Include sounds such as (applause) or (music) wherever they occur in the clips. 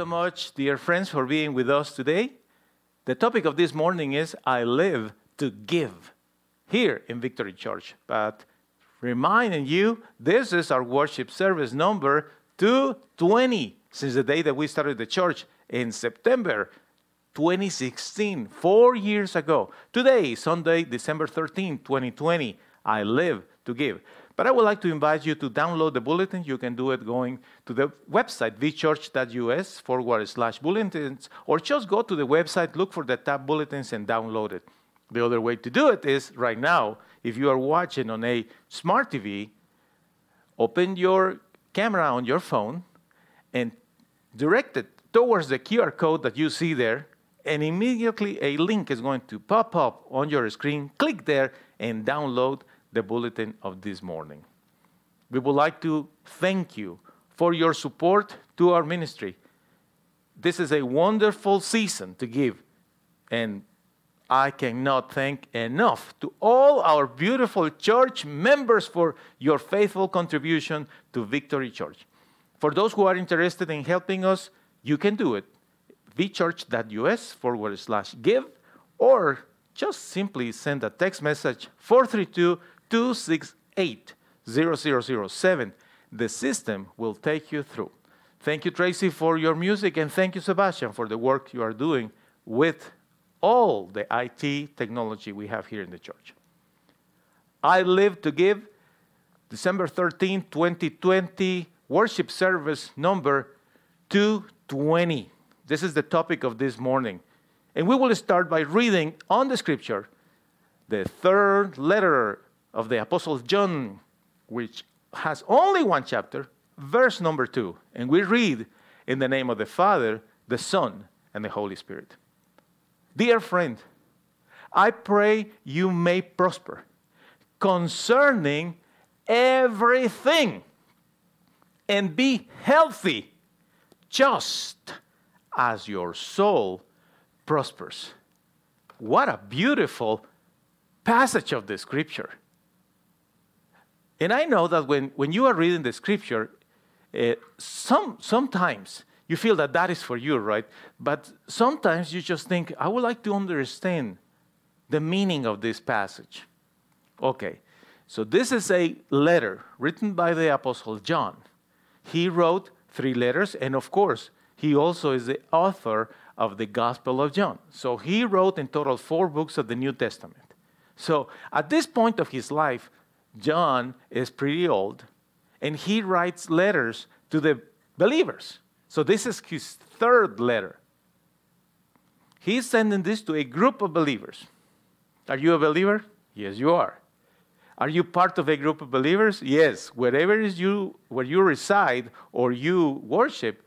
So much, dear friends, for being with us today. The topic of this morning is I live to give here in Victory Church. But reminding you, this is our worship service number 220 since the day that we started the church in September 2016, four years ago. Today, Sunday, December 13, 2020, I live to give. But I would like to invite you to download the bulletin. You can do it going to the website, vchurch.us forward slash bulletins, or just go to the website, look for the tab bulletins, and download it. The other way to do it is right now, if you are watching on a smart TV, open your camera on your phone and direct it towards the QR code that you see there, and immediately a link is going to pop up on your screen. Click there and download the bulletin of this morning. We would like to thank you for your support to our ministry. This is a wonderful season to give, and I cannot thank enough to all our beautiful church members for your faithful contribution to Victory Church. For those who are interested in helping us, you can do it. vchurch.us forward slash give, or just simply send a text message 432 268 0007. The system will take you through. Thank you, Tracy, for your music, and thank you, Sebastian, for the work you are doing with all the IT technology we have here in the church. I live to give December 13, 2020, worship service number 220. This is the topic of this morning. And we will start by reading on the scripture the third letter of the Apostle John, which has only one chapter, verse number two. And we read in the name of the Father, the Son, and the Holy Spirit. Dear friend, I pray you may prosper concerning everything and be healthy just as your soul prospers. What a beautiful passage of the scripture. And I know that when, when you are reading the scripture, uh, some, sometimes you feel that that is for you, right? But sometimes you just think, I would like to understand the meaning of this passage. Okay, so this is a letter written by the Apostle John. He wrote three letters, and of course, he also is the author of the Gospel of John. So he wrote in total four books of the New Testament. So at this point of his life, John is pretty old, and he writes letters to the believers. So this is his third letter. He's sending this to a group of believers. Are you a believer? Yes, you are. Are you part of a group of believers? Yes. Wherever is you, where you reside or you worship,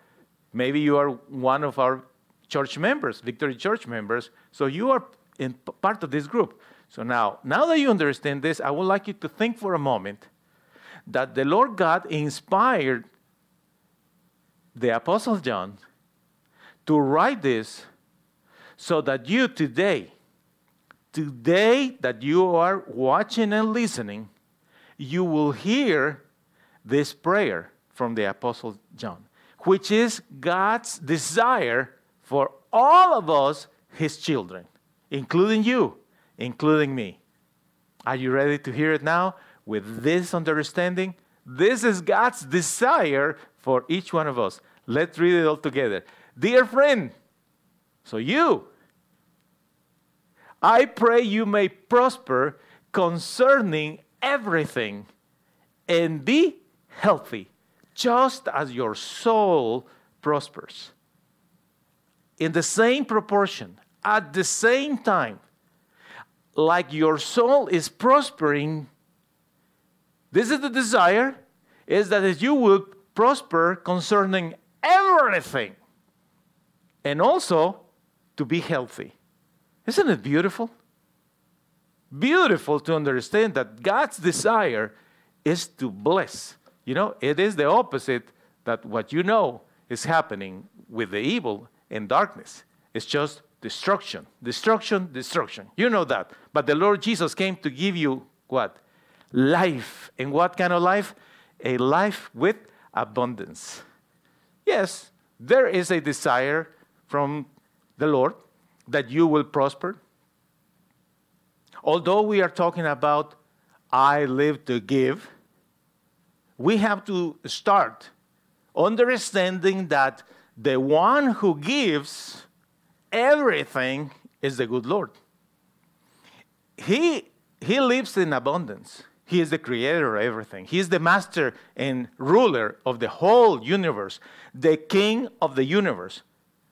maybe you are one of our church members, Victory Church members. So you are in part of this group. So now, now that you understand this, I would like you to think for a moment that the Lord God inspired the Apostle John to write this so that you today, today that you are watching and listening, you will hear this prayer from the Apostle John, which is God's desire for all of us, his children, including you including me. Are you ready to hear it now? With this understanding, this is God's desire for each one of us. Let's read it all together. Dear friend, so you, I pray you may prosper concerning everything and be healthy, just as your soul prospers. In the same proportion, at the same time, like your soul is prospering, this is the desire, is that you will prosper concerning everything and also to be healthy. Isn't it beautiful? Beautiful to understand that God's desire is to bless. You know, it is the opposite that what you know is happening with the evil and darkness. It's just destruction, destruction, destruction. You know that. But the Lord Jesus came to give you what? Life. And what kind of life? A life with abundance. Yes, there is a desire from the Lord that you will prosper. Although we are talking about I live to give, we have to start understanding that the one who gives everything is the good Lord. He, he lives in abundance. He is the creator of everything. He is the master and ruler of the whole universe, the king of the universe,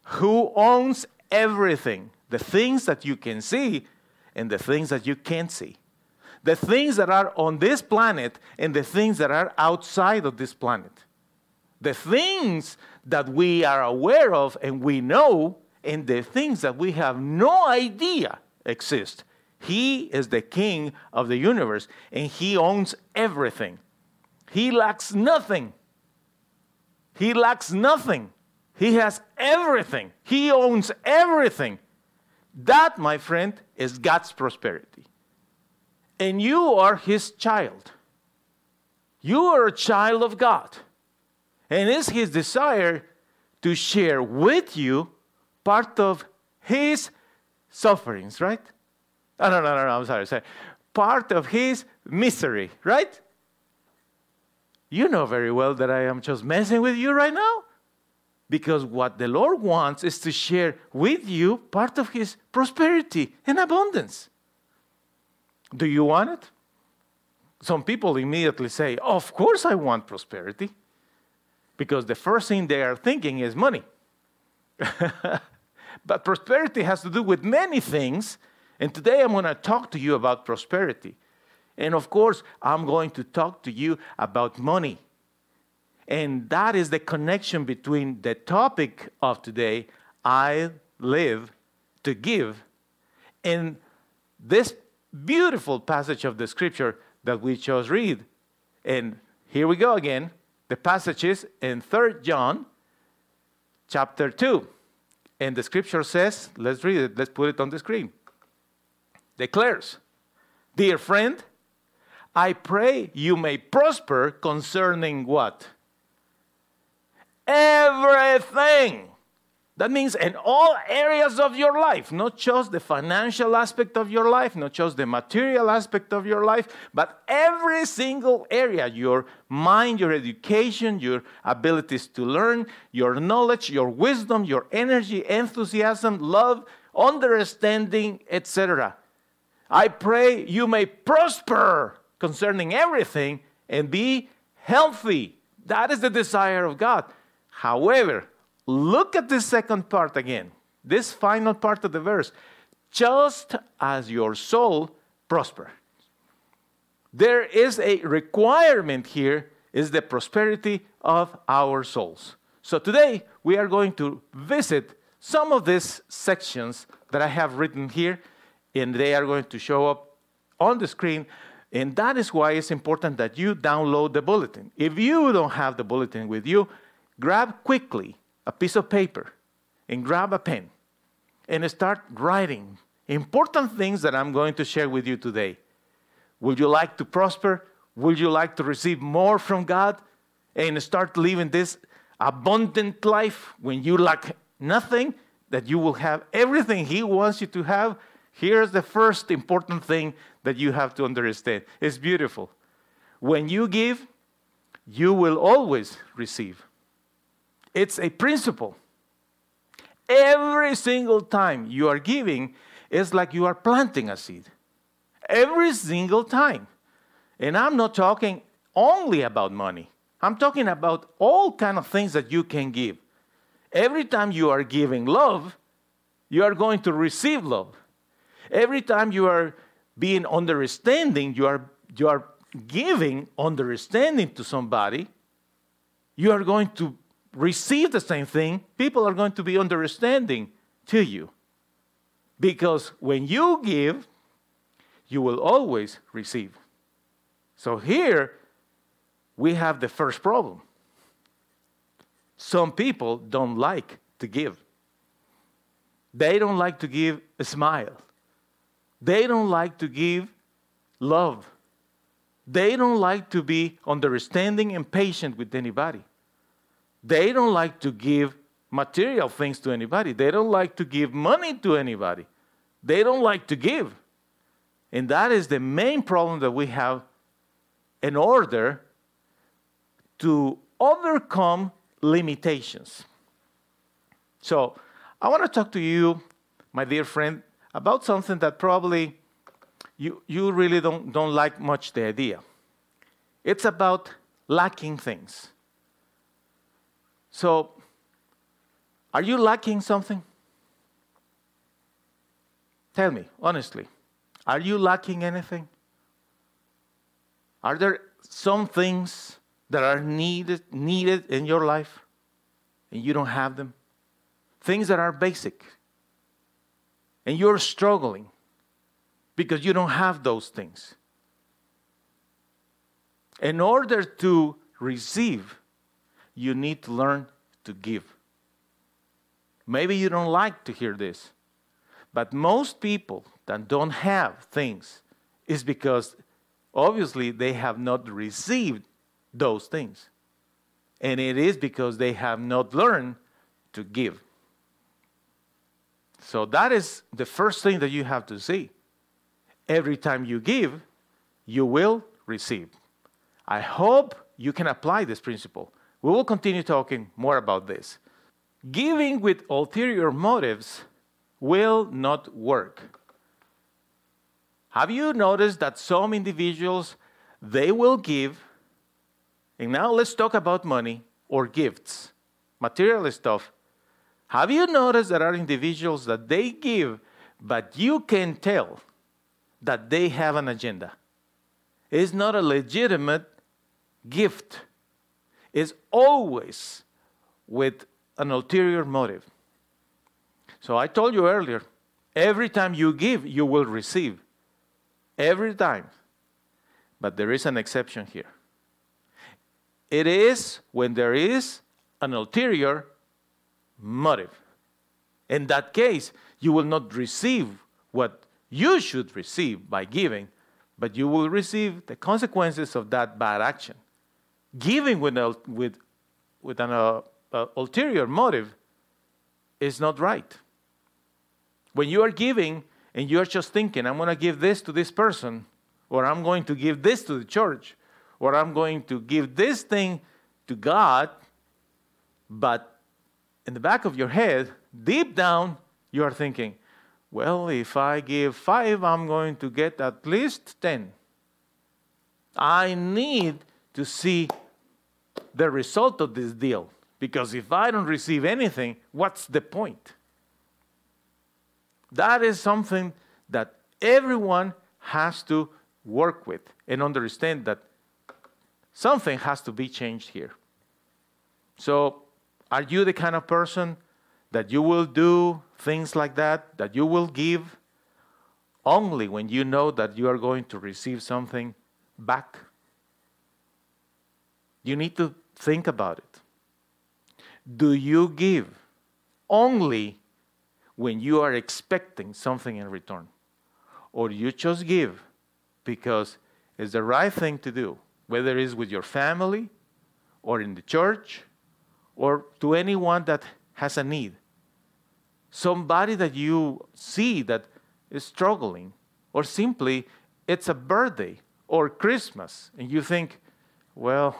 who owns everything the things that you can see and the things that you can't see. The things that are on this planet and the things that are outside of this planet. The things that we are aware of and we know, and the things that we have no idea exist. He is the king of the universe and he owns everything. He lacks nothing. He lacks nothing. He has everything. He owns everything. That, my friend, is God's prosperity. And you are his child. You are a child of God. And it's his desire to share with you part of his sufferings, right? Oh, no, no, no, no, I'm sorry, sorry. Part of his misery, right? You know very well that I am just messing with you right now. Because what the Lord wants is to share with you part of his prosperity and abundance. Do you want it? Some people immediately say, Of course, I want prosperity. Because the first thing they are thinking is money. (laughs) but prosperity has to do with many things and today I'm going to talk to you about prosperity. And of course, I'm going to talk to you about money. And that is the connection between the topic of today, I live to give, and this beautiful passage of the scripture that we chose read. And here we go again. The passage is in 3 John chapter 2. And the scripture says, let's read it, let's put it on the screen declares, Dear friend, I pray you may prosper concerning what? Everything. That means in all areas of your life, not just the financial aspect of your life, not just the material aspect of your life, but every single area your mind, your education, your abilities to learn, your knowledge, your wisdom, your energy, enthusiasm, love, understanding, etc. I pray you may prosper concerning everything and be healthy. That is the desire of God. However, look at the second part again, this final part of the verse. Just as your soul prosper. There is a requirement here is the prosperity of our souls. So today we are going to visit some of these sections that I have written here and they are going to show up on the screen. And that is why it's important that you download the bulletin. If you don't have the bulletin with you, grab quickly a piece of paper and grab a pen and start writing important things that I'm going to share with you today. Would you like to prosper? Would you like to receive more from God and start living this abundant life when you lack nothing? That you will have everything He wants you to have Here's the first important thing that you have to understand it's beautiful. When you give, you will always receive. It's a principle. Every single time you are giving, it's like you are planting a seed. Every single time. And I'm not talking only about money. I'm talking about all kind of things that you can give. Every time you are giving love, you are going to receive love. Every time you are being understanding, you are, you are giving understanding to somebody, you are going to receive the same thing. People are going to be understanding to you. Because when you give, you will always receive. So here we have the first problem. Some people don't like to give. They don't like to give a smile. They don't like to give love. They don't like to be understanding and patient with anybody. They don't like to give material things to anybody. They don't like to give money to anybody. They don't like to give. And that is the main problem that we have in order to overcome limitations. So, I want to talk to you, my dear friend, about something that probably you, you really don't, don't like much the idea. It's about lacking things. So, are you lacking something? Tell me, honestly, are you lacking anything? Are there some things that are needed, needed in your life and you don't have them? Things that are basic and you're struggling because you don't have those things. In order to receive, you need to learn to give. Maybe you don't like to hear this, but most people that don't have things is because obviously they have not received those things. And it is because they have not learned to give. So that is the first thing that you have to see. Every time you give, you will receive. I hope you can apply this principle. We will continue talking more about this. Giving with ulterior motives will not work. Have you noticed that some individuals they will give and now let's talk about money or gifts, material stuff. Have you noticed there are individuals that they give but you can tell that they have an agenda? It's not a legitimate gift. It's always with an ulterior motive. So I told you earlier every time you give, you will receive. Every time. But there is an exception here. It is when there is an ulterior motive. In that case, you will not receive what you should receive by giving, but you will receive the consequences of that bad action. Giving with, with, with an uh, uh, ulterior motive is not right. When you are giving and you are just thinking, I'm going to give this to this person, or I'm going to give this to the church, or I'm going to give this thing to God, but in the back of your head, deep down, you are thinking, well, if I give five, I'm going to get at least 10. I need to see the result of this deal. Because if I don't receive anything, what's the point? That is something that everyone has to work with and understand that something has to be changed here. So, are you the kind of person that you will do things like that, that you will give only when you know that you are going to receive something back? You need to think about it. Do you give only when you are expecting something in return? Or you just give because it's the right thing to do, whether it's with your family or in the church or to anyone that has a need? Somebody that you see that is struggling, or simply it's a birthday or Christmas, and you think, well,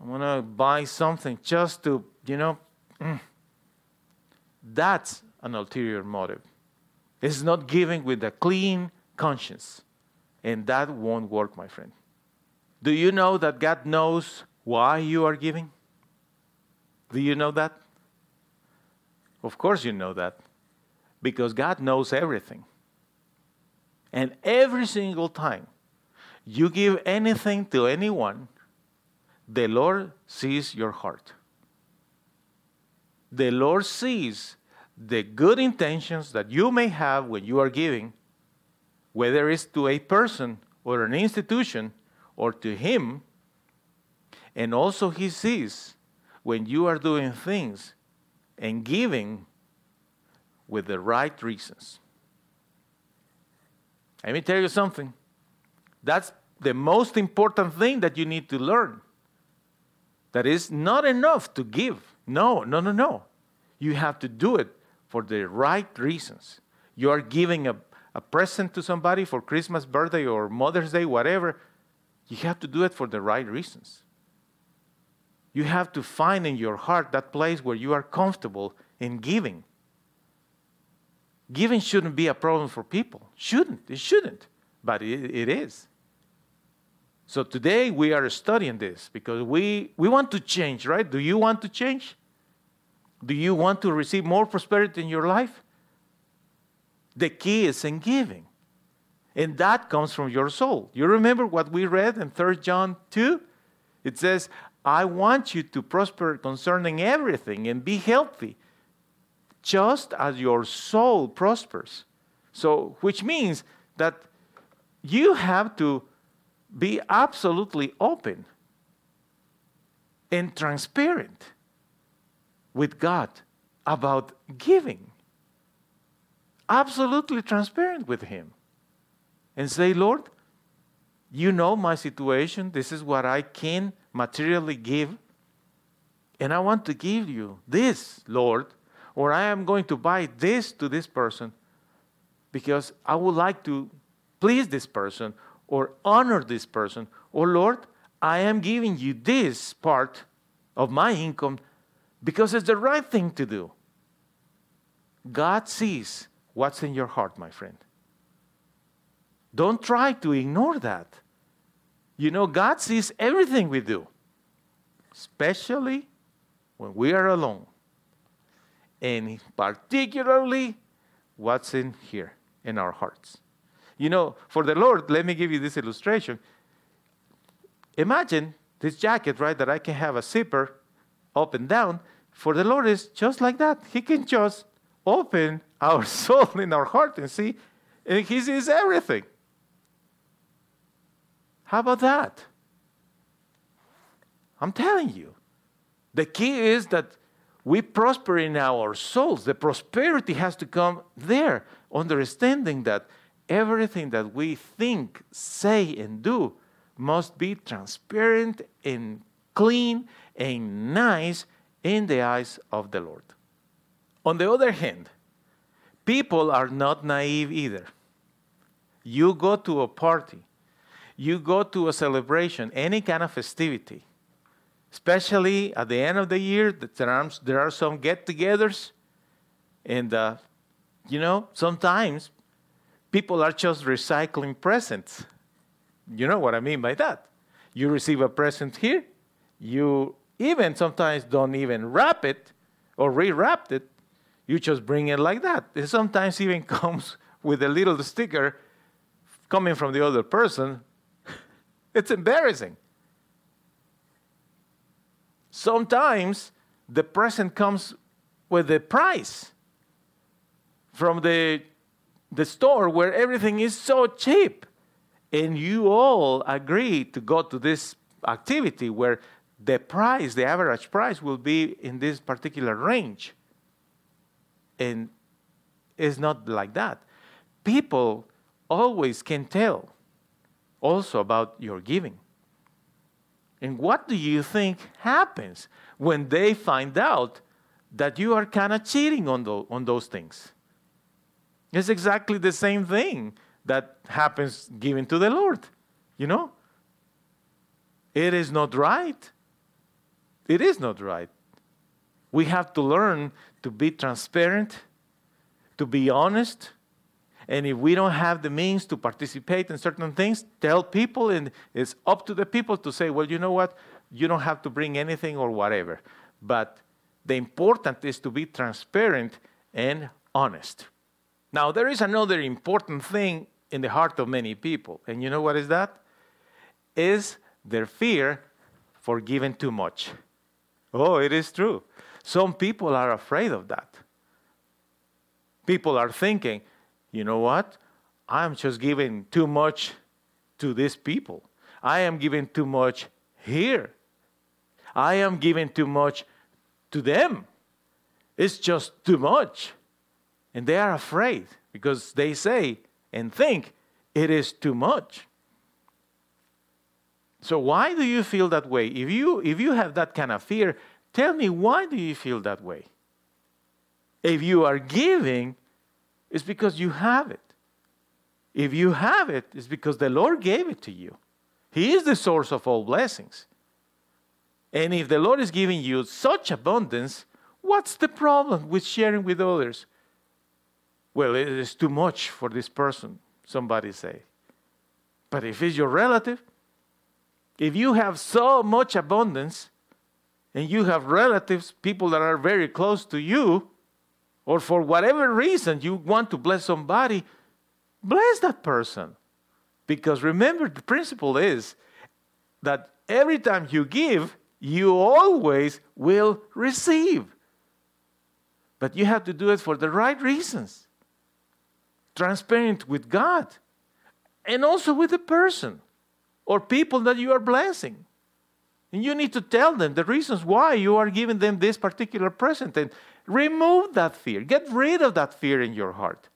I'm going to buy something just to, you know, mm. that's an ulterior motive. It's not giving with a clean conscience. And that won't work, my friend. Do you know that God knows why you are giving? Do you know that? Of course, you know that. Because God knows everything. And every single time you give anything to anyone, the Lord sees your heart. The Lord sees the good intentions that you may have when you are giving, whether it's to a person or an institution or to Him. And also, He sees when you are doing things and giving with the right reasons. Let me tell you something. That's the most important thing that you need to learn that is not enough to give. No, no, no, no. You have to do it for the right reasons. You are giving a, a present to somebody for Christmas, birthday, or Mother's Day, whatever. You have to do it for the right reasons. You have to find in your heart that place where you are comfortable in giving. Giving shouldn't be a problem for people. Shouldn't. It shouldn't. But it, it is. So today we are studying this because we, we want to change, right? Do you want to change? Do you want to receive more prosperity in your life? The key is in giving. And that comes from your soul. You remember what we read in 3 John 2? It says, I want you to prosper concerning everything and be healthy, just as your soul prospers. So, which means that you have to be absolutely open and transparent with God about giving. Absolutely transparent with Him. And say, Lord, you know my situation. This is what I can materially give. And I want to give you this, Lord, or I am going to buy this to this person because I would like to please this person or honor this person. Oh Lord, I am giving you this part of my income because it's the right thing to do. God sees what's in your heart, my friend. Don't try to ignore that. You know, God sees everything we do, especially when we are alone, and particularly what's in here in our hearts. You know, for the Lord, let me give you this illustration. Imagine this jacket, right, that I can have a zipper up and down. For the Lord, is just like that. He can just open our (laughs) soul in our heart and see, and He sees everything. How about that? I'm telling you. The key is that we prosper in our souls. The prosperity has to come there, understanding that everything that we think, say, and do must be transparent and clean and nice in the eyes of the Lord. On the other hand, people are not naive either. You go to a party, you go to a celebration, any kind of festivity, especially at the end of the year, there are, some get togethers, and uh, you know, sometimes people are just recycling presents. You know what I mean by that. You receive a present here, you even sometimes don't even wrap it or rewrap it, you just bring it like that. It sometimes even (laughs) comes with a little sticker coming from the other person. (laughs) it's embarrassing. Sometimes the present comes with the price from the the store where everything is so cheap. And you all agree to go to this activity where the price, the average price, will be in this particular range. And it's not like that. People always can tell also about your giving. And what do you think happens when they find out that you are kind of cheating on, the, on those things? It's exactly the same thing that happens given to the Lord. You know? It is not right. It is not right. We have to learn to be transparent, to be honest. And if we don't have the means to participate in certain things, tell people, and it's up to the people to say, well, you know what? You don't have to bring anything or whatever. But the important is to be transparent and honest. Now, there is another important thing in the heart of many people, and you know what is that? Is their fear for giving too much. Oh, it is true. Some people are afraid of that. People are thinking, you know what? I'm just giving too much to these people. I am giving too much here. I am giving too much to them. It's just too much. And they are afraid because they say and think it is too much. So why do you feel that way? If you if you have that kind of fear, Tell me, why do you feel that way? If you are giving, it's because you have it. If you have it, it's because the Lord gave it to you. He is the source of all blessings. And if the Lord is giving you such abundance, what's the problem with sharing with others? Well, it is too much for this person, somebody say. But if it's your relative, if you have so much abundance and you have relatives, people that are very close to you, or for whatever reason you want to bless somebody, bless that person. Because remember, the principle is that every time you give, you always will receive. But you have to do it for the right reasons. Transparent with God and also with the person or people that you are blessing. And you need to tell them the reasons why you are giving them this particular present and remove that fear. Get rid of that fear in your heart.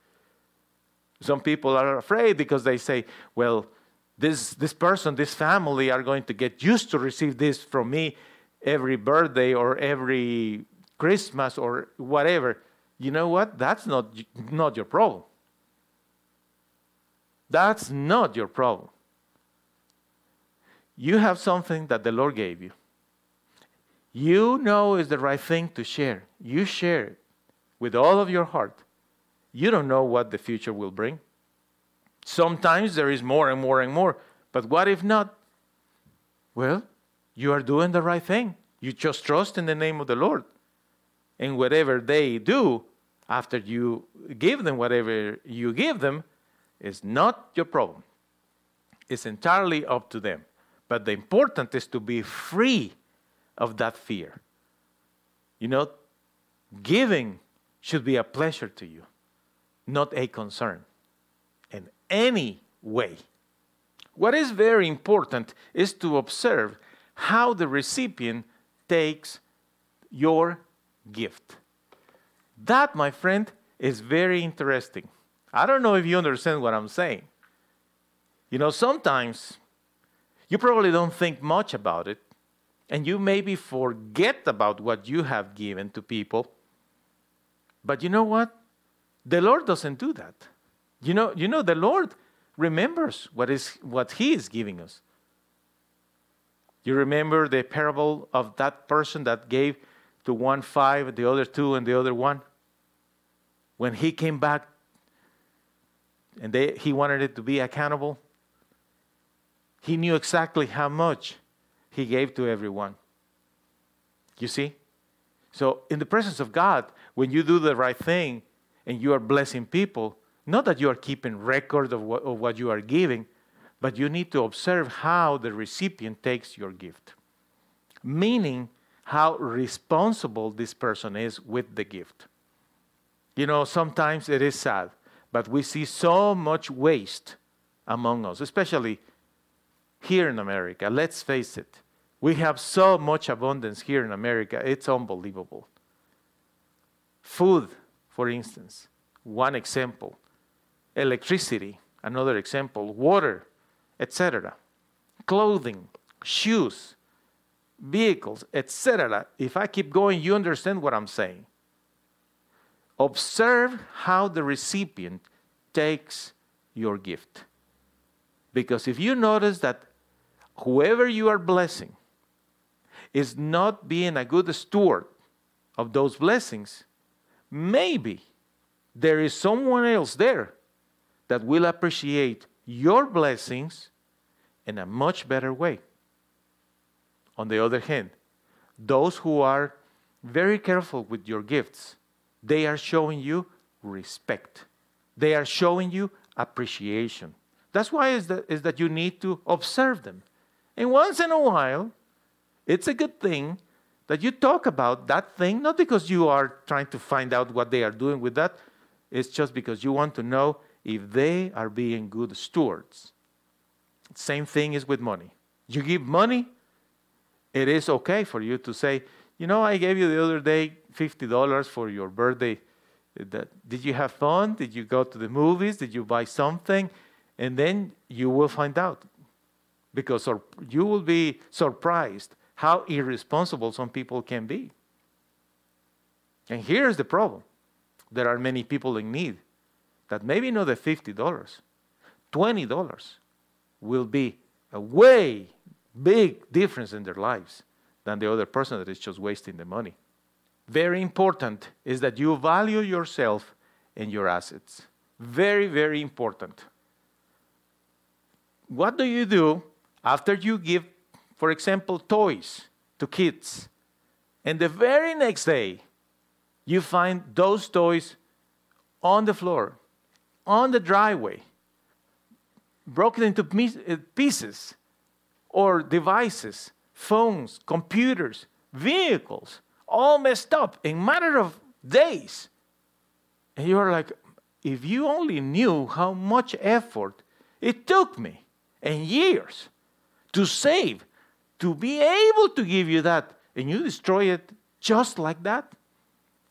Some people are afraid because they say, well, this, this person, this family are going to get used to receive this from me every birthday or every Christmas or whatever. You know what? That's not, not your problem. That's not your problem. You have something that the Lord gave you. You know is the right thing to share. You share it with all of your heart. You don't know what the future will bring. Sometimes there is more and more and more. But what if not? Well, you are doing the right thing. You just trust in the name of the Lord. And whatever they do after you give them whatever you give them is not your problem. It's entirely up to them. But the important is to be free of that fear. You know, giving should be a pleasure to you, not a concern in any way. What is very important is to observe how the recipient takes your gift. That, my friend, is very interesting. I don't know if you understand what I'm saying. You know, sometimes you probably don't think much about it, and you maybe forget about what you have given to people. But you know what? The Lord doesn't do that. You know, you know the Lord remembers what is what he is giving us. You remember the parable of that person that gave to one five, the other two, and the other one? When he came back and they, he wanted it to be accountable, he knew exactly how much he gave to everyone. You see? So, in the presence of God, when you do the right thing and you are blessing people, not that you are keeping record of what, of what you are giving, but you need to observe how the recipient takes your gift. Meaning, how responsible this person is with the gift. You know, sometimes it is sad, but we see so much waste among us, especially here in America. Let's face it, we have so much abundance here in America, it's unbelievable. Food, for instance, one example electricity, another example, water, etc., clothing, shoes, vehicles, etc. If I keep going, you understand what I'm saying. Observe how the recipient takes your gift. Because if you notice that whoever you are blessing is not being a good steward of those blessings, maybe there is someone else there that will appreciate your blessings in a much better way. On the other hand, those who are very careful with your gifts, they are showing you respect. They are showing you appreciation. That's why is that, is that you need to observe them. And once in a while, it's a good thing that you talk about that thing, not because you are trying to find out what they are doing with that, it's just because you want to know if they are being good stewards. Same thing is with money. You give money, it is okay for you to say, you know, I gave you the other day $50 for your birthday. Did you have fun? Did you go to the movies? Did you buy something? And then you will find out because you will be surprised how irresponsible some people can be. And here's the problem there are many people in need that maybe not the $50, $20 will be a way big difference in their lives than the other person that is just wasting the money. Very important is that you value yourself and your assets. Very, very important. What do you do after you give, for example, toys to kids? And the very next day, you find those toys on the floor, on the driveway, broken into uh, pieces, or devices, phones, computers, vehicles, all messed up in matter of days. And you're like, if you only knew how much effort it took me and years to save, to be able to give you that, and you destroy it just like that,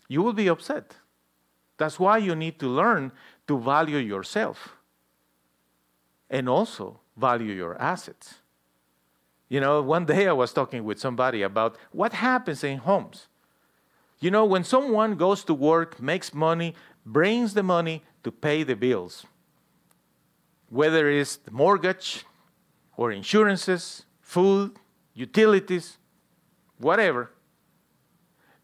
you will be upset. That's why you need to learn to value yourself and also value your assets. You know, one day I was talking with somebody about what happens in homes. You know, when someone goes to work, makes money, brings the money to pay the bills, whether it's the mortgage or insurances, food, utilities, whatever,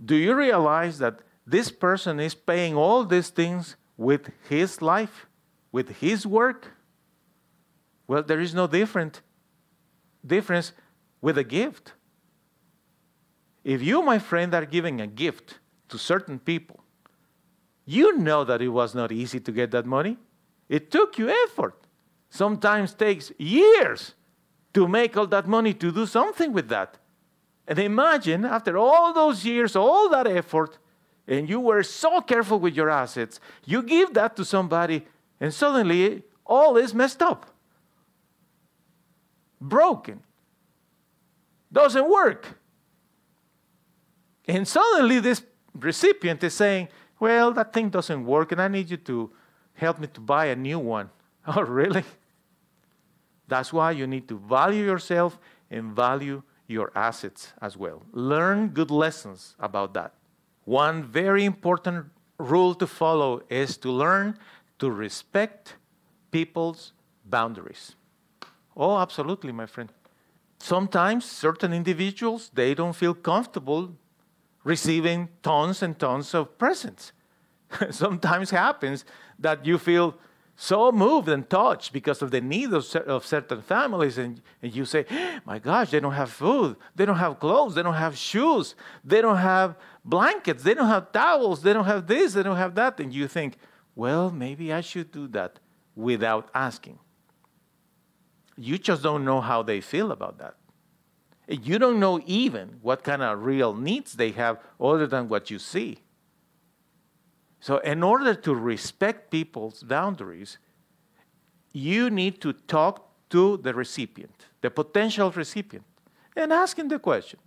do you realize that this person is paying all these things with his life, with his work? Well, there is no different difference with a gift. If you, my friend, are giving a gift to certain people, you know that it was not easy to get that money. It took you effort. Sometimes takes years to make all that money to do something with that. And imagine after all those years, all that effort, and you were so careful with your assets, you give that to somebody, and suddenly all is messed up, broken, doesn't work. And suddenly this recipient is saying, Well, that thing doesn't work, and I need you to help me to buy a new one. (laughs) Oh, really? That's why you need to value yourself and value your assets as well. Learn good lessons about that. One very important rule to follow is to learn to respect people's boundaries. Oh, absolutely, my friend. Sometimes certain individuals they don't feel comfortable receiving tons and tons of presents. (laughs) Sometimes happens that you feel so moved and touched because of the need of, of certain families, and, and you say, oh My gosh, they don't have food, they don't have clothes, they don't have shoes, they don't have blankets, they don't have towels, they don't have this, they don't have that. And you think, Well, maybe I should do that without asking. You just don't know how they feel about that. You don't know even what kind of real needs they have other than what you see. So, in order to respect people's boundaries, you need to talk to the recipient, the potential recipient, and ask him the question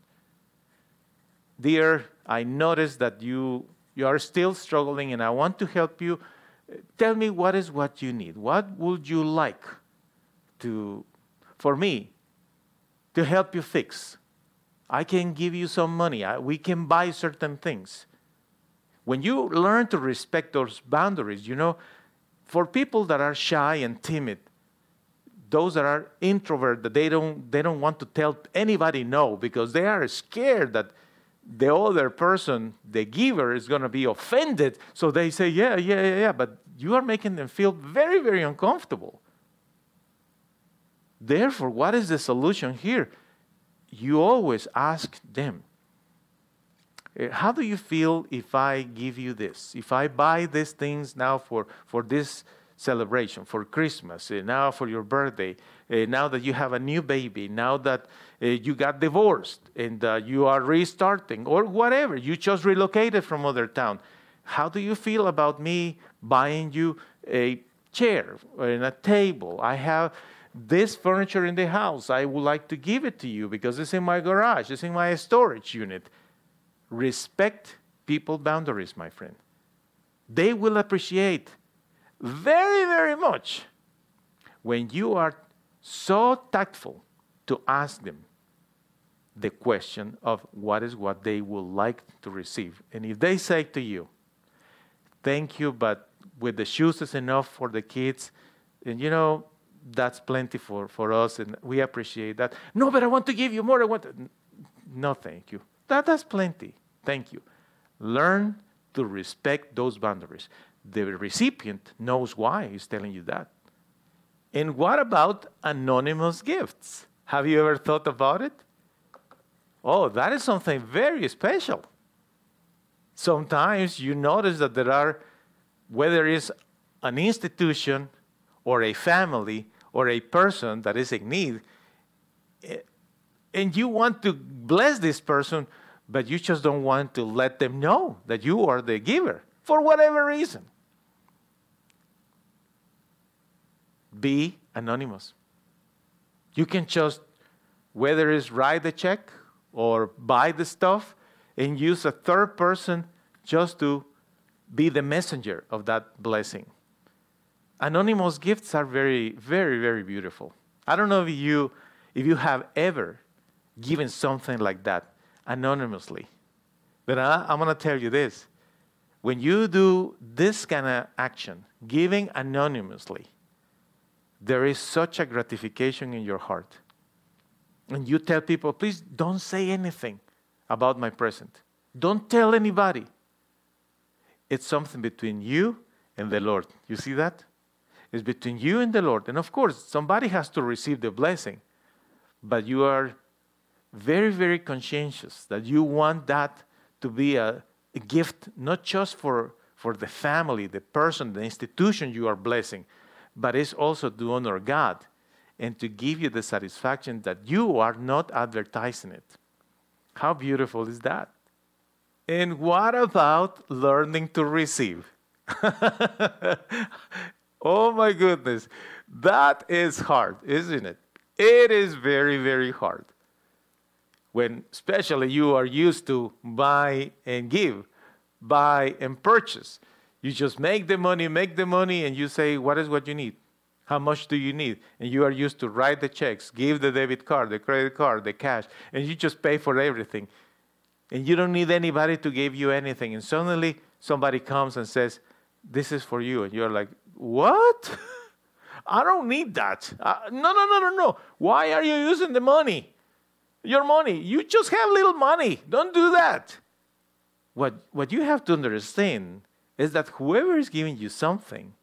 Dear, I notice that you, you are still struggling and I want to help you. Tell me what is what you need. What would you like to, for me to help you fix? I can give you some money. I, we can buy certain things. When you learn to respect those boundaries, you know, for people that are shy and timid, those that are introvert, that they don't they don't want to tell anybody no because they are scared that the other person, the giver, is going to be offended. So they say, yeah, yeah, yeah, yeah, but you are making them feel very, very uncomfortable. Therefore, what is the solution here? You always ask them, uh, how do you feel if I give you this? If I buy these things now for, for this celebration, for Christmas, uh, now for your birthday, uh, now that you have a new baby, now that you got divorced and uh, you are restarting, or whatever, you just relocated from other town. How do you feel about me buying you a chair and a table? I have this furniture in the house. I would like to give it to you because it's in my garage, it's in my storage unit. Respect people boundaries, my friend. They will appreciate very, very much when you are so tactful to ask them. the question of what is what they would like to receive. And if they say to you, Thank you, but with the shoes is enough for the kids, and you know, that's plenty for, for us, and we appreciate that. No, but I want to give you more. I want to. No, thank you. That, that's plenty. Thank you. Learn to respect those boundaries. The recipient knows why he's telling you that. And what about anonymous gifts? Have you ever thought about it? Oh, that is something very special. Sometimes you notice that there are, whether it's an institution or a family or a person that is in need, eh, and you want to bless this person, but you just don't want to let them know that you are the giver for whatever reason. Be anonymous. You can just, whether it's write the check or buy the stuff, and use a third person just to be the messenger of that blessing. Anonymous gifts are very, very, very beautiful. I don't know if you, if you have ever given something like that anonymously. But I, I'm going to tell you this. When you do this kind of action, giving anonymously, there is such a gratification in your heart. And you tell people, please don't say anything about my present. Don't tell anybody. It's something between you and the Lord. You see that? It's between you and the Lord. And of course, somebody has to receive the blessing. But you are very, very conscientious that you want that to be a, a gift not just for, for the family, the person, the institution you are blessing, but it's also to honor God and to give you the satisfaction that you are not advertising it. How beautiful is that? And what about learning to receive? (laughs) oh my goodness. That is hard, isn't it? It is very, very hard when especially you are used to buy and give, buy and purchase. You just make the money, make the money, and you say, What is what you need? How much do you need? And you are used to write the checks, give the debit card, the credit card, the cash, and you just pay for everything. And you don't need anybody to give you anything. And suddenly somebody comes and says, This is for you. And you're like, What? (laughs) I don't need that. Uh, no, no, no, no, no. Why are you using the money? your money. You just have little money. Don't do that. What, what you have to understand is that whoever is giving you something,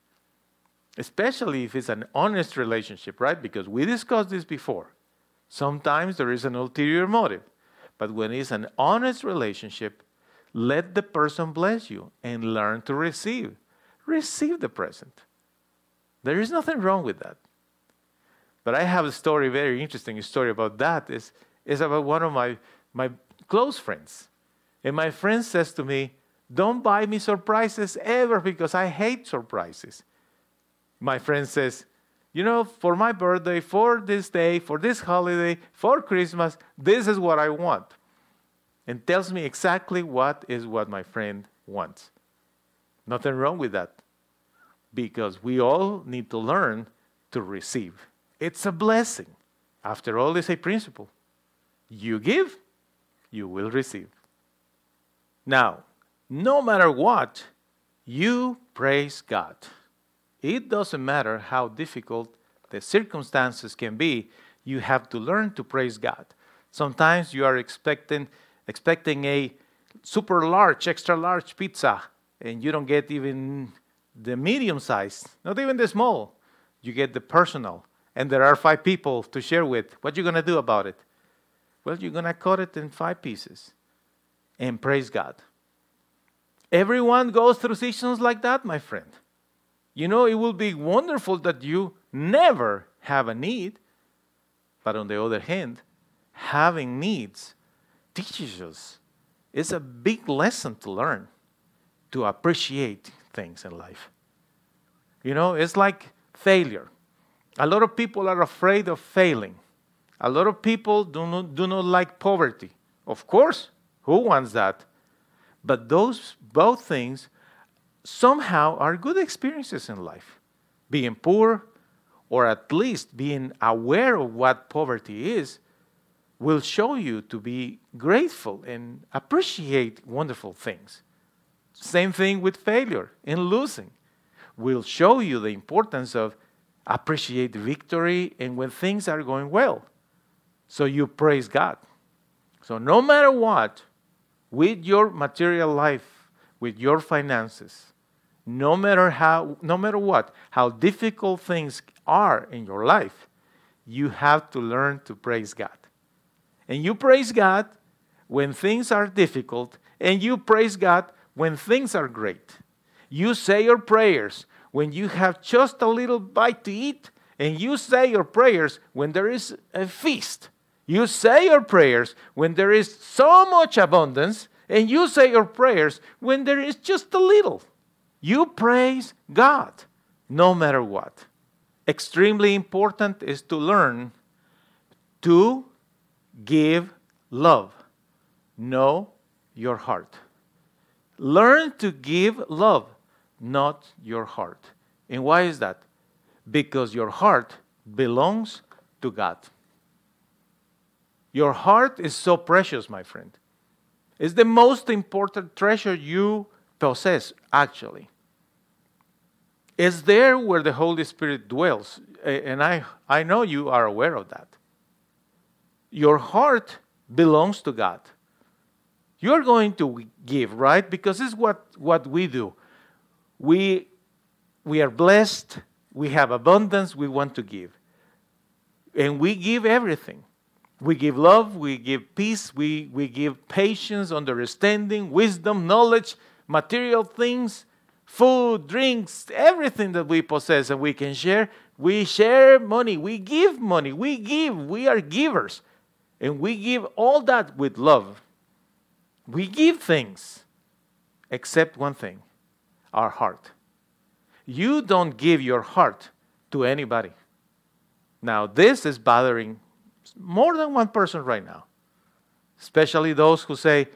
especially if it's an honest relationship, right? Because we discussed this before. Sometimes there is an ulterior motive. But when it's an honest relationship, let the person bless you and learn to receive. Receive the present. There is nothing wrong with that. But I have a story, very interesting story about that. Is is about one of my, my close friends. And my friend says to me, Don't buy me surprises ever because I hate surprises. My friend says, You know, for my birthday, for this day, for this holiday, for Christmas, this is what I want. And tells me exactly what is what my friend wants. Nothing wrong with that because we all need to learn to receive. It's a blessing. After all, it's a principle. You give, you will receive. Now, no matter what, you praise God. It doesn't matter how difficult the circumstances can be, you have to learn to praise God. Sometimes you are expecting expecting a super large, extra large pizza, and you don't get even the medium size, not even the small. You get the personal, and there are five people to share with. What are you going to do about it? Well, you're going to cut it in five pieces and praise God. Everyone goes through seasons like that, my friend. You know, it will be wonderful that you never have a need, but on the other hand, having needs teaches us. It's a big lesson to learn to appreciate things in life. You know, it's like failure. A lot of people are afraid of failing. A lot of people do not, do not like poverty. Of course, who wants that? But those both things somehow are good experiences in life. Being poor, or at least being aware of what poverty is, will show you to be grateful and appreciate wonderful things. Same thing with failure and losing. We'll show you the importance of appreciate victory and when things are going well. So you praise God. So no matter what, with your material life, with your finances, no matter how no matter what, how difficult things are in your life, you have to learn to praise God. And you praise God when things are difficult, and you praise God when things are great. You say your prayers when you have just a little bite to eat, and you say your prayers when there is a feast. You say your prayers when there is so much abundance, and you say your prayers when there is just a little. You praise God no matter what. Extremely important is to learn to give love. Know your heart. Learn to give love, not your heart. And why is that? Because your heart belongs to God. Your heart is so precious, my friend. It's the most important treasure you possess, actually. It's there where the Holy Spirit dwells. And I, I know you are aware of that. Your heart belongs to God. You're going to give, right? Because it's what, what we do. We, we are blessed, we have abundance, we want to give. And we give everything. We give love, we give peace, we, we give patience, understanding, wisdom, knowledge, material things, food, drinks, everything that we possess and we can share. We share money, we give money, we give, we are givers. And we give all that with love. We give things, except one thing our heart. You don't give your heart to anybody. Now, this is bothering more than one person right now, especially those who say,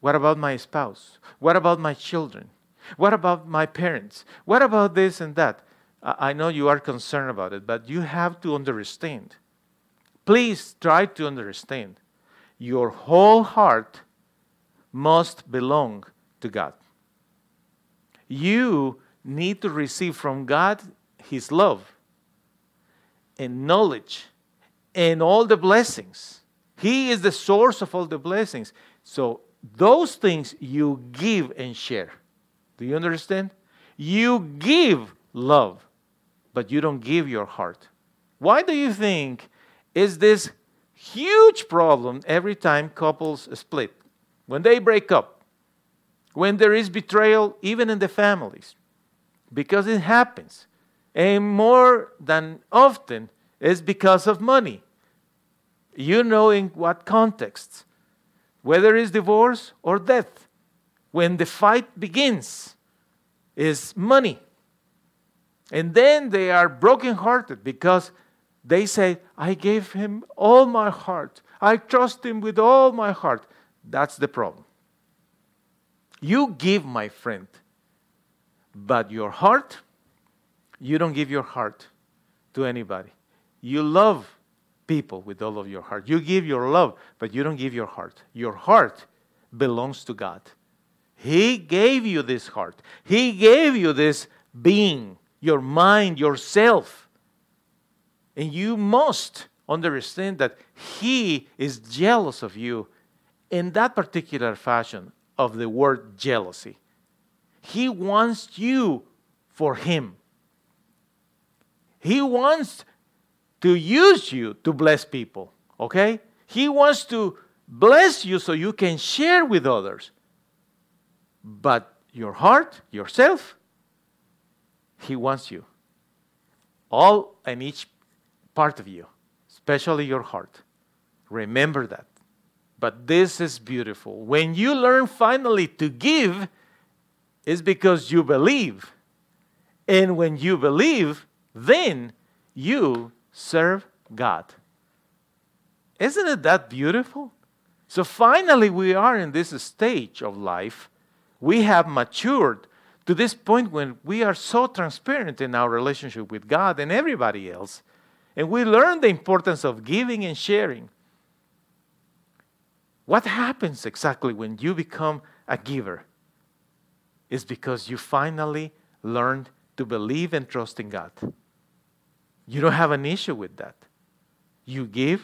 What about my spouse? What about my children? What about my parents? What about this and that? I know you are concerned about it, but you have to understand. Please try to understand. Your whole heart must belong to God. You need to receive from God His love and knowledge and all the blessings. He is the source of all the blessings. So, those things you give and share. Do you understand? You give love, but you don't give your heart. Why do you think is this huge problem every time couples split? When they break up, when there is betrayal, even in the families, because it happens. And more than often, is because of money. You know in what context, whether it's divorce or death, when the fight begins, is money. And then they are brokenhearted because they say, I gave him all my heart. I trust him with all my heart. That's the problem. You give, my friend, but your heart, you don't give your heart to anybody. You love people with all of your heart. You give your love, but you don't give your heart. Your heart belongs to God. He gave you this heart, He gave you this being, your mind, yourself. And you must understand that He is jealous of you in that particular fashion of the word jealousy. He wants you for Him. He wants to use you to bless people, okay? He wants to bless you so you can share with others. But your heart, yourself, He wants you. All and each part of you, especially your heart. Remember that. But this is beautiful. When you learn finally to give, it's because you believe. And when you believe, then you serve God. Isn't it that beautiful? So finally, we are in this stage of life. We have matured to this point when we are so transparent in our relationship with God and everybody else. And we learn the importance of giving and sharing. What happens exactly when you become a giver? Is because you finally learned to believe and trust in God. You don't have an issue with that. You give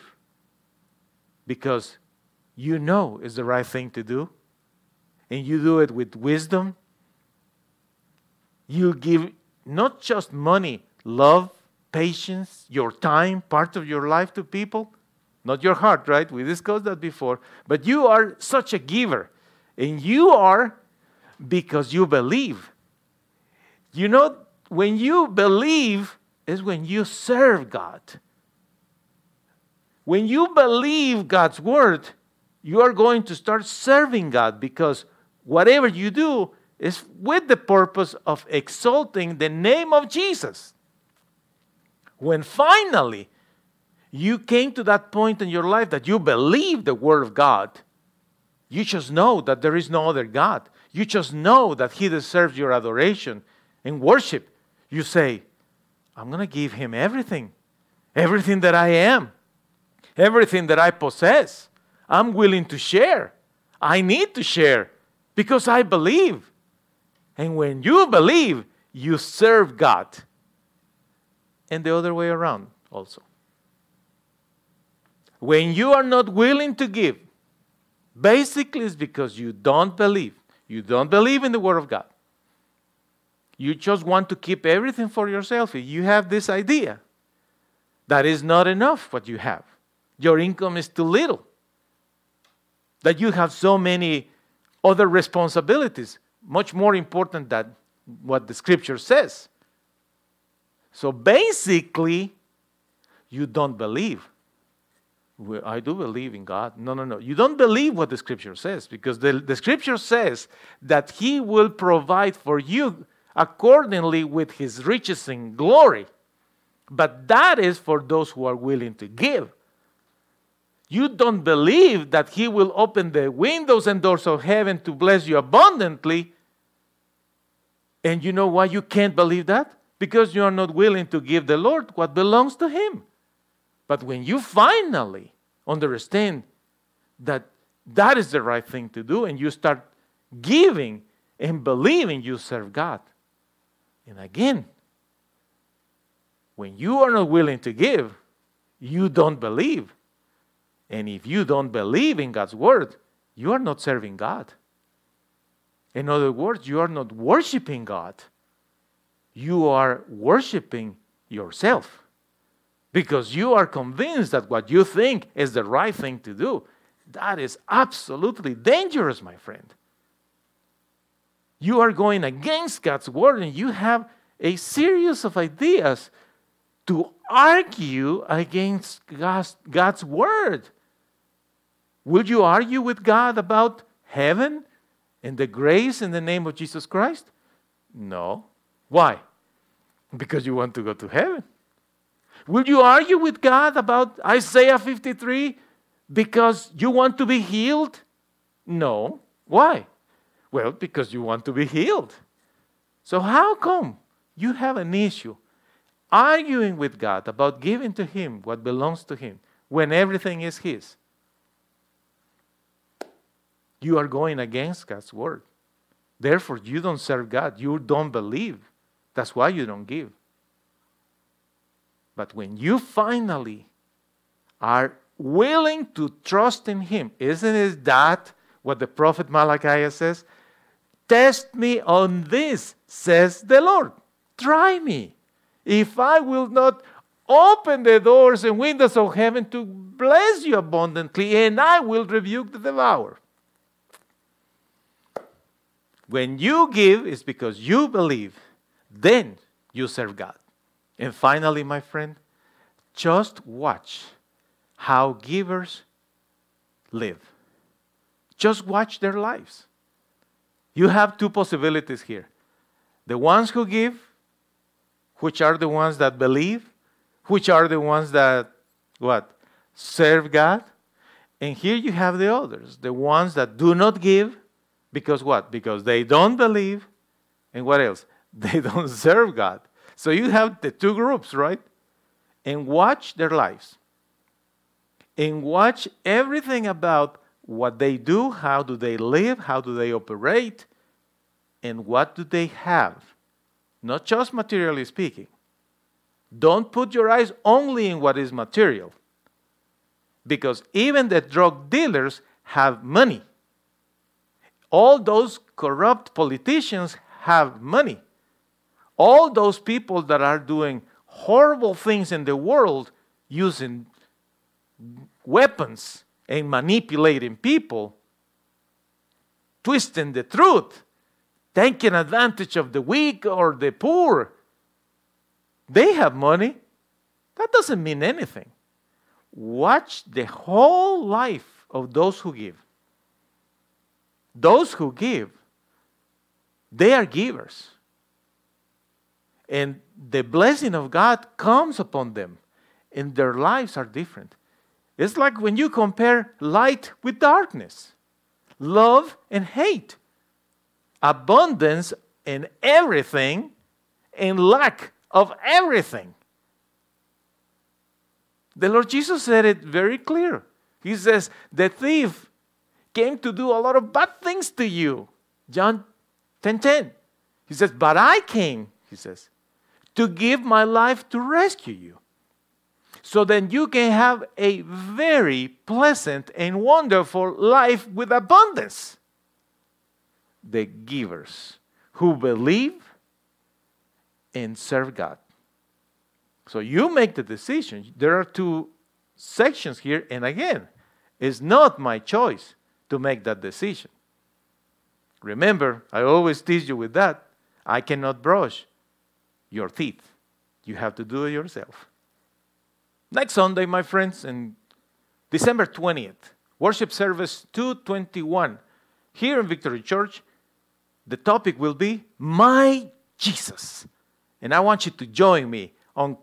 because you know is the right thing to do, and you do it with wisdom. You give not just money, love, patience, your time, part of your life to people, not your heart, right? We discussed that before. But you are such a giver, and you are because you believe. You know, when you believe is when you serve God. When you believe God's word, you are going to start serving God because whatever you do is with the purpose of exalting the name of Jesus. When finally you came to that point in your life that you believe the word of God, you just know that there is no other God. You just know that He deserves your adoration and worship. You say, I'm going to give Him everything, everything that I am, everything that I possess. I'm willing to share. I need to share because I believe. And when you believe, you serve God. And the other way around also. When you are not willing to give, basically it's because you don't believe. You don't believe in the Word of God. You just want to keep everything for yourself. You have this idea that is not enough what you have. Your income is too little. That you have so many other responsibilities, much more important than what the scripture says. So basically, you don't believe. I do believe in God. No, no, no. You don't believe what the scripture says because the, the scripture says that He will provide for you accordingly with His riches in glory. But that is for those who are willing to give. You don't believe that He will open the windows and doors of heaven to bless you abundantly. And you know why you can't believe that? Because you are not willing to give the Lord what belongs to Him. But when you finally understand that that is the right thing to do and you start giving and believing you serve God. And again, when you are not willing to give, you don't believe. And if you don't believe in God's word, you are not serving God. In other words, you are not worshiping God. You are worshiping yourself because you are convinced that what you think is the right thing to do. That is absolutely dangerous, my friend. You are going against God's word and you have a series of ideas to argue against God's, God's word. Will you argue with God about heaven and the grace in the name of Jesus Christ? No. Why? Because you want to go to heaven. Will you argue with God about Isaiah 53 because you want to be healed? No. Why? Well, because you want to be healed. So, how come you have an issue arguing with God about giving to Him what belongs to Him when everything is His? You are going against God's word. Therefore, you don't serve God. You don't believe. That's why you don't give. But when you finally are willing to trust in Him, isn't it that what the prophet Malachi says? Test me on this, says the Lord. Try me. If I will not open the doors and windows of heaven to bless you abundantly, and I will rebuke the devourer. When you give, it's because you believe, then you serve God. And finally, my friend, just watch how givers live. Just watch their lives. You have two possibilities here the ones who give, which are the ones that believe, which are the ones that what? Serve God. And here you have the others, the ones that do not give because what? Because they don't believe. And what else? (laughs) They don't serve God. So you have the two groups, right? And watch their lives. And watch everything about what they do, how do they live, how do they operate, and what do they have. Not just materially speaking. Don't put your eyes only in what is material. Because even the drug dealers have money. All those corrupt politicians have money. All those people that are doing horrible things in the world using weapons and manipulating people, twisting the truth, taking advantage of the weak or the poor. They have money. That doesn't mean anything. Watch the whole life of those who give. Those who give, they are givers. And the blessing of God comes upon them, and their lives are different. It's like when you compare light with darkness, love and hate, abundance in everything, and lack of everything. The Lord Jesus said it very clear. He says, The thief came to do a lot of bad things to you. John 10 10. He says, But I came, he says, to give my life to rescue you. So then you can have a very pleasant and wonderful life with abundance. The givers who believe and serve God. So you make the decision. There are two sections here, and again, it's not my choice to make that decision. Remember, I always tease you with that. I cannot brush your teeth. You have to do it yourself. Next Sunday, my friends, in December 20th, worship service 221, here in Victory Church, the topic will be My Jesus. And I want you to join me on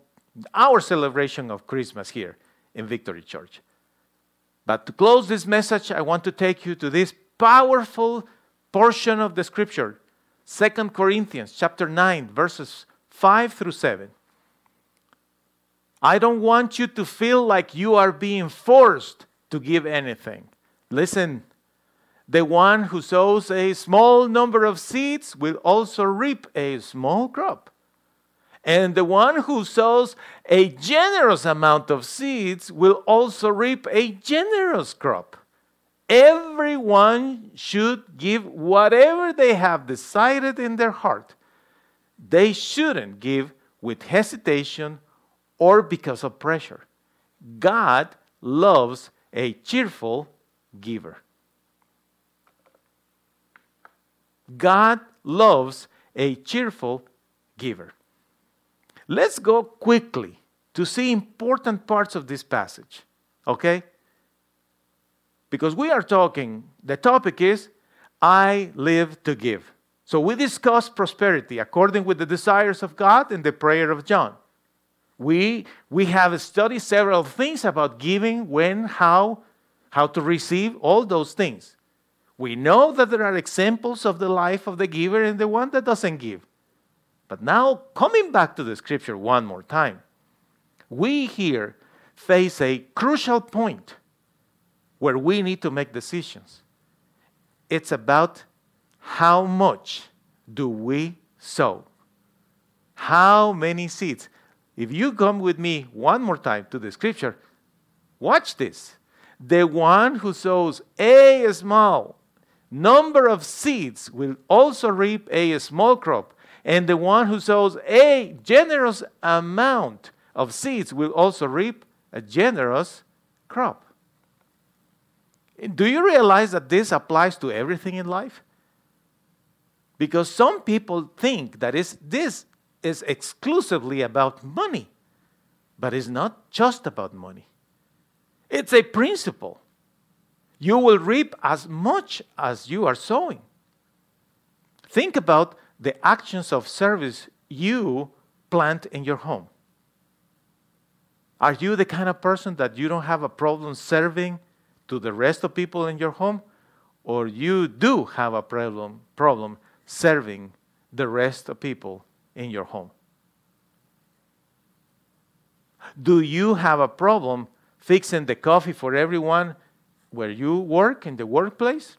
our celebration of Christmas here in Victory Church. But to close this message, I want to take you to this powerful portion of the scripture, Second Corinthians chapter 9, verses 5 through 7. I don't want you to feel like you are being forced to give anything. Listen, the one who sows a small number of seeds will also reap a small crop. And the one who sows a generous amount of seeds will also reap a generous crop. Everyone should give whatever they have decided in their heart. They shouldn't give with hesitation or because of pressure. God loves a cheerful giver. God loves a cheerful giver. Let's go quickly to see important parts of this passage, okay? Because we are talking, the topic is, I live to give. So we discuss prosperity according with the desires of God and the prayer of John. We, we have studied several things about giving, when, how, how to receive, all those things. We know that there are examples of the life of the giver and the one that doesn't give. But now, coming back to the scripture one more time, we here face a crucial point where we need to make decisions. It's about how much do we sow? How many seeds? If you come with me one more time to the scripture, watch this. The one who sows a small number of seeds will also reap a small crop and the one who sows a generous amount of seeds will also reap a generous crop. Do you realize that this applies to everything in life? Because some people think that this is exclusively about money, but it's not just about money. It's a principle. You will reap as much as you are sowing. Think about the actions of service you plant in your home? Are you the kind of person that you don't have a problem serving to the rest of people in your home? Or you do have a problem, problem serving the rest of people in your home? Do you have a problem fixing the coffee for everyone where you work in the workplace?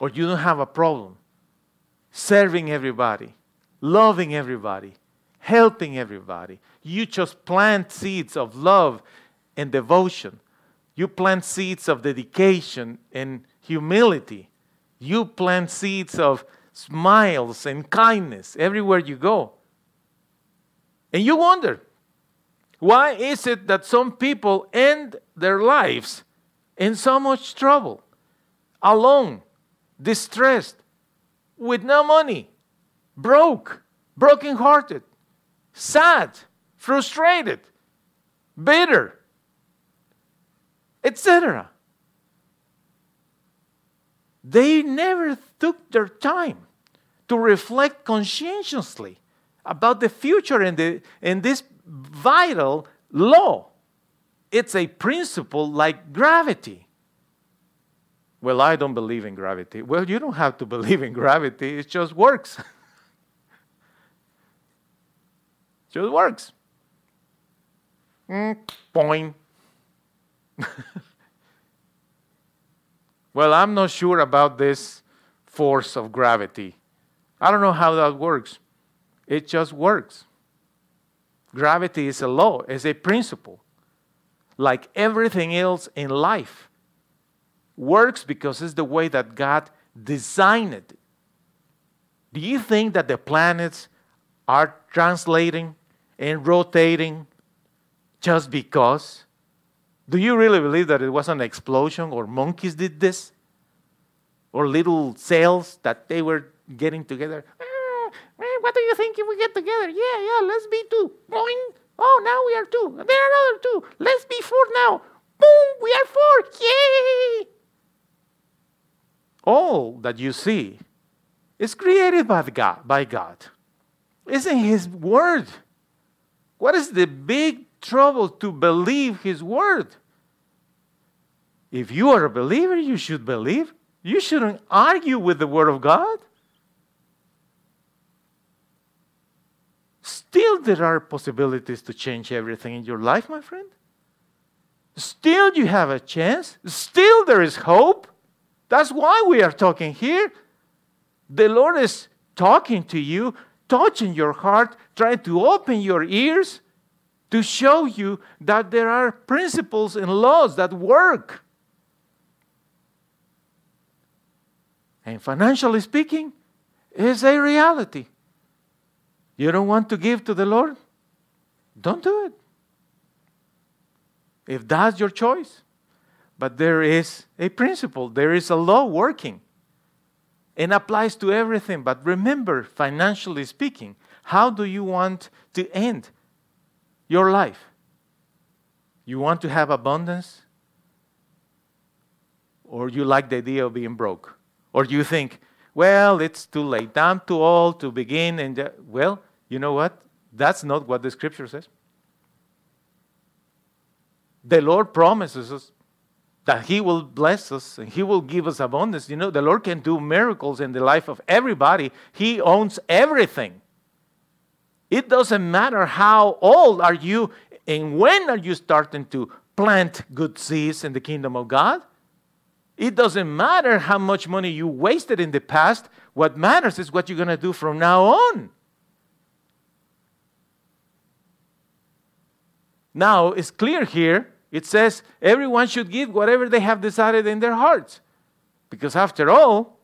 Or you don't have a problem serving everybody, loving everybody, helping everybody. You just plant seeds of love and devotion. You plant seeds of dedication and humility. You plant seeds of smiles and kindness everywhere you go. And you wonder, why is it that some people end their lives in so much trouble, alone, distressed, with no money, broke, brokenhearted, sad, frustrated, bitter, etc.? They never took their time to reflect conscientiously about the future and, the, this vital law. It's a principle like gravity. Well, I don't believe in gravity. Well, you don't have to (laughs) believe in gravity, it just works. (laughs) just works. Mm, point. (laughs) well, I'm not sure about this force of gravity. I don't know how that works. It just works. Gravity is a law, it's a principle. Like everything else in life, works because it's the way that God designed it. Do you think that the planets are translating and rotating just because? Do you really believe that it was an explosion or monkeys did this? Or little cells that they were getting together? Eh, eh, what do you think if we get together? Yeah, yeah, let's be two. Boing. Oh, now we are two. There are another two. Let's be four now. Boom, we are four. Yay! All that you see is created by God, by God. Isn't His Word. What is the big trouble to believe His Word? If you are a believer, you should believe. You shouldn't argue with the Word of God. Still, there are possibilities to change everything in your life, my friend. Still, you have a chance. Still, there is hope. That's why we are talking here. The Lord is talking to you, touching your heart, trying to open your ears to show you that there are principles and laws that work. And financially speaking, is a reality. You don't want to give to the Lord? Don't do it. If that's your choice. But there is a principle, there is a law working. It applies to everything. But remember, financially speaking, how do you want to end your life? You want to have abundance? Or you like the idea of being broke? Or you think, well, it's too late. I'm too old to begin. And well, you know what? That's not what the scripture says. The Lord promises us that He will bless us and He will give us abundance. You know, the Lord can do miracles in the life of everybody, He owns everything. It doesn't matter how old are you and when are you starting to plant good seeds in the kingdom of God. It doesn't matter how much money you wasted in the past. What matters is what you're going to do from now on. Now, it's clear here. It says everyone should give whatever they have decided in their hearts. Because after all,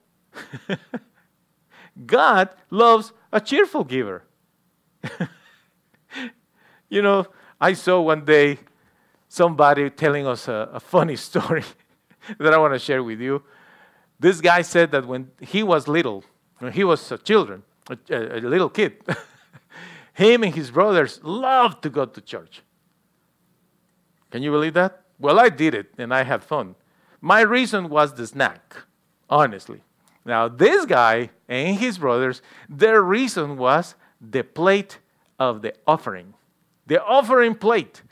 (laughs) God loves a cheerful giver. (laughs) you know, I saw one day somebody telling us a, a funny (laughs) story that I want to share with you. This guy said that when he was little, when he was a children, a, a, little kid, (laughs) him and his brothers loved to go to church. Can you believe that? Well, I did it and I had fun. My reason was the snack, honestly. Now, this guy and his brothers, their reason was the plate of the offering. The offering plate.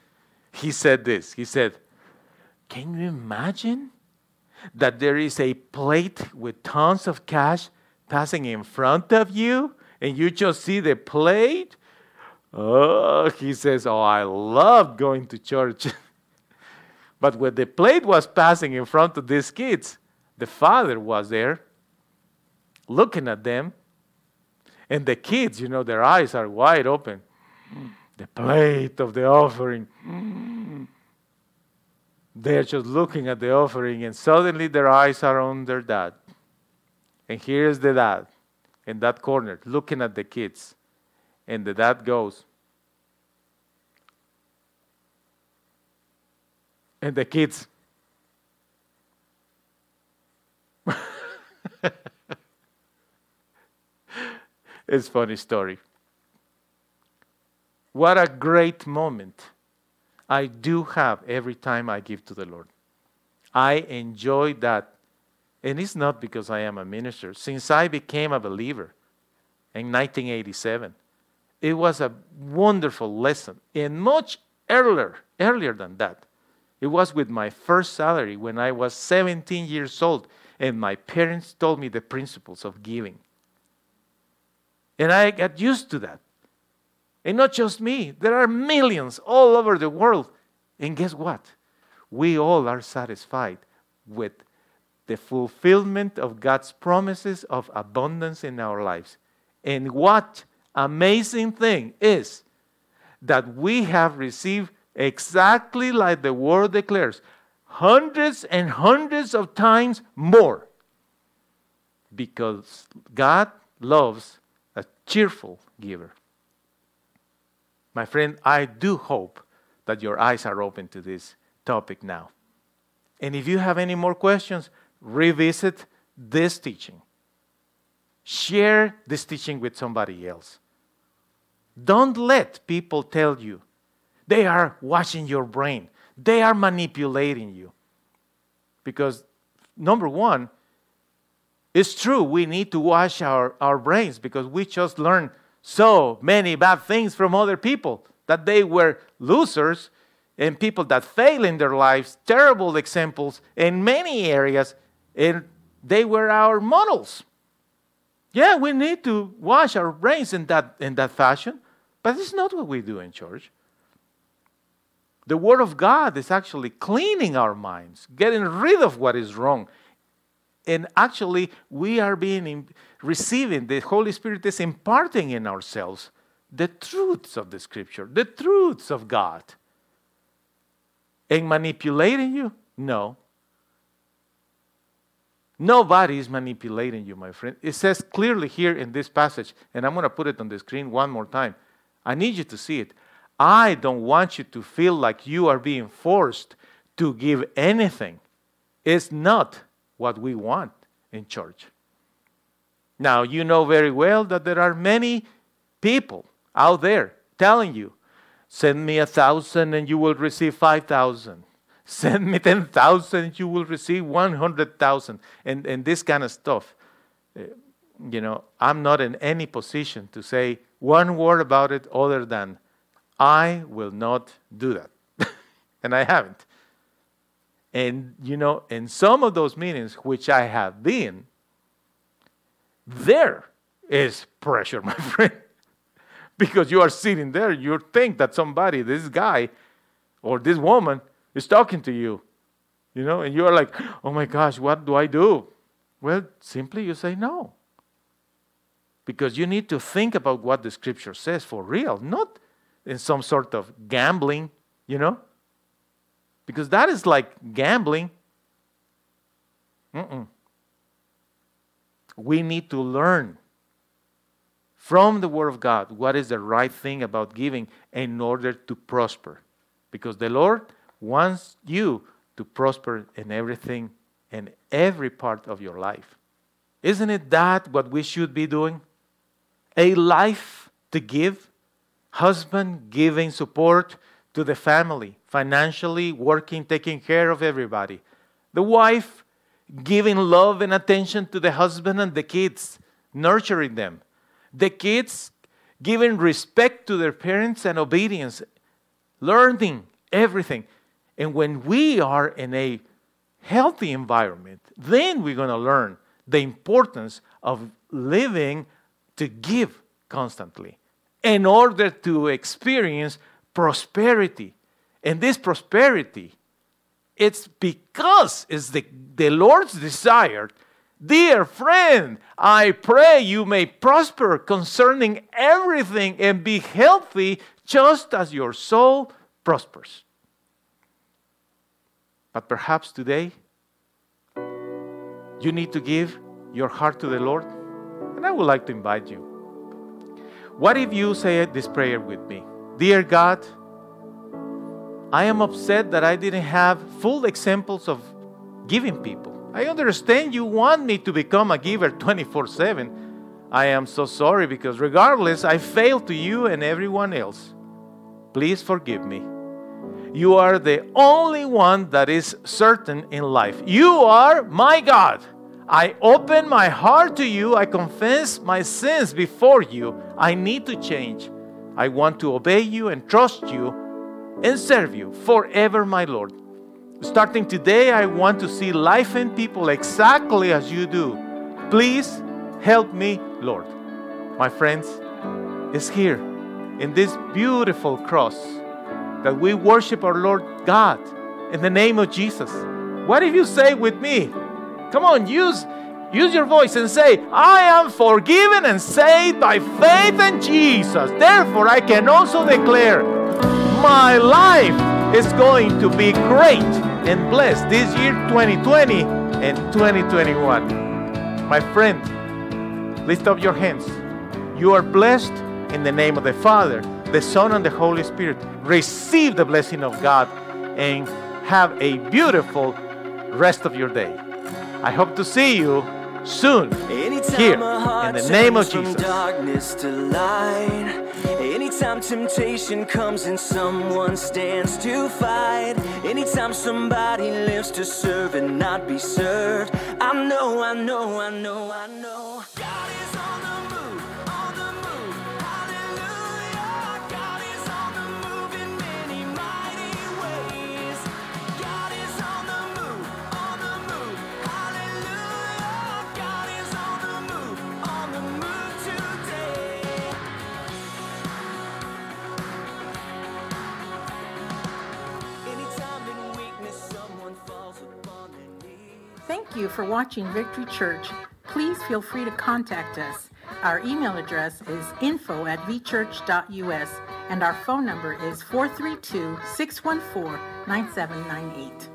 He said this. He said, Can you imagine that there is a plate with tons of cash passing in front of you and you just see the plate. Oh, he says, Oh, I love going to church. (laughs) But when the plate was passing in front of these kids, the father was there looking at them. And the kids, you know, their eyes are wide open. The plate of the offering. They're just looking at the offering, and suddenly their eyes are on their dad. And here's the dad in that corner looking at the kids. And the dad goes, and the kids. It's funny story. What a great moment I do have every time I give to the Lord. I enjoy that. And it's not because I am a minister. Since I became a believer in 1987, it was a wonderful lesson. And much earlier, earlier than that, it was with my first salary when I was 17 years old, and my parents told me the principles of giving. And I got used to that. And not just me, there are millions all over the world. And guess what? We all are satisfied with the fulfillment of God's promises of abundance in our lives. And what amazing thing is that we have received exactly like the word declares, hundreds and hundreds of times more. Because God loves cheerful giver. My friend, I do hope that your eyes are open to this topic now. And if you have any more questions, revisit this teaching. Share this teaching with somebody else. Don't let people tell you they are washing your brain. They are manipulating you. Because, number one, it's true, we need to wash our, our brains because we just learned so many bad things from other people that they were losers and people that fail in their lives, terrible examples in many areas, and they were our models. Yeah, we need to wash our brains in that, in that fashion, but it's not what we do in church. The Word of God is actually cleaning our minds, getting rid of what is wrong. And actually, we are being in, receiving, the Holy Spirit is imparting in ourselves the truths of the Scripture, the truths of God. And manipulating you? No. Nobody is manipulating you, my friend. It says clearly here in this passage, and I'm going to put it on the screen one more time. I need you to see it. I don't want you to feel like you are being forced to give anything. It's not what we want in church. Now, you know very well that there are many people out there telling you, send me a thousand and you will receive five thousand. (laughs) Send me ten thousand, you will receive one hundred thousand, and and this kind of stuff. Uh, you know, I'm not in any position to say one word about it other than I will not do that. (laughs) and I haven't. And, you know, in some of those meetings, which I have been, there is pressure, (laughs) my friend. because you are sitting there, you think that somebody, this guy or this woman, is talking to you. You know, and you are like, oh my gosh, what do I do? Well, simply you say no. Because you need to think about what the scripture says for real, not in some sort of gambling, you know? Because that is like gambling. Mm-mm. We need to learn from the Word of God what is the right thing about giving in order to prosper. Because the Lord wants you to prosper in everything in every part of your life. Isn't it that what we should be doing? A life to give? husband giving support to the family, financially working, taking care of everybody. The wife giving love and attention to the husband and the kids, nurturing them. The kids giving respect to their parents and obedience, learning everything. And when we are in a healthy environment, then we're going to learn the importance of living to give constantly in order to experience prosperity. And this prosperity it's because it's the, the Lord's desire. Dear friend, I pray you may prosper concerning everything and be healthy just as your soul prospers. But perhaps today you need to give your heart to the Lord. And I would like to invite you. What if you say this prayer with me? Dear God, I am upset that I didn't have full examples of giving people. I understand you want me to become a giver 24 7. I am so sorry because, regardless, I failed to you and everyone else. Please forgive me. You are the only one that is certain in life. You are my God. I open my heart to you. I confess my sins before you. I need to change. I want to obey you and trust you and serve you forever, my Lord. Starting today, I want to see life and people exactly as you do. Please help me, Lord. My friends, it's here in this beautiful cross that we worship our Lord God in the name of Jesus. What if you say with me? Come on, use use your voice and say, I am forgiven and saved by faith in Jesus. Therefore, I can also declare my life is going to be great and blessed this year 2020 and 2021. My friend, lift up your hands. You are blessed in the name of the Father the Son, and the Holy Spirit. Receive the blessing of God and have a beautiful rest of your day. I hope to see you soon here in the name of Jesus. Darkness to light. Anytime temptation comes and someone stands to fight. Anytime somebody lives to serve and not be served. I know, I know, I know, I know. Thank you for watching Victory Church. Please feel free to contact us. Our email address is info at vchurch.us and our phone number is 432 614 9798.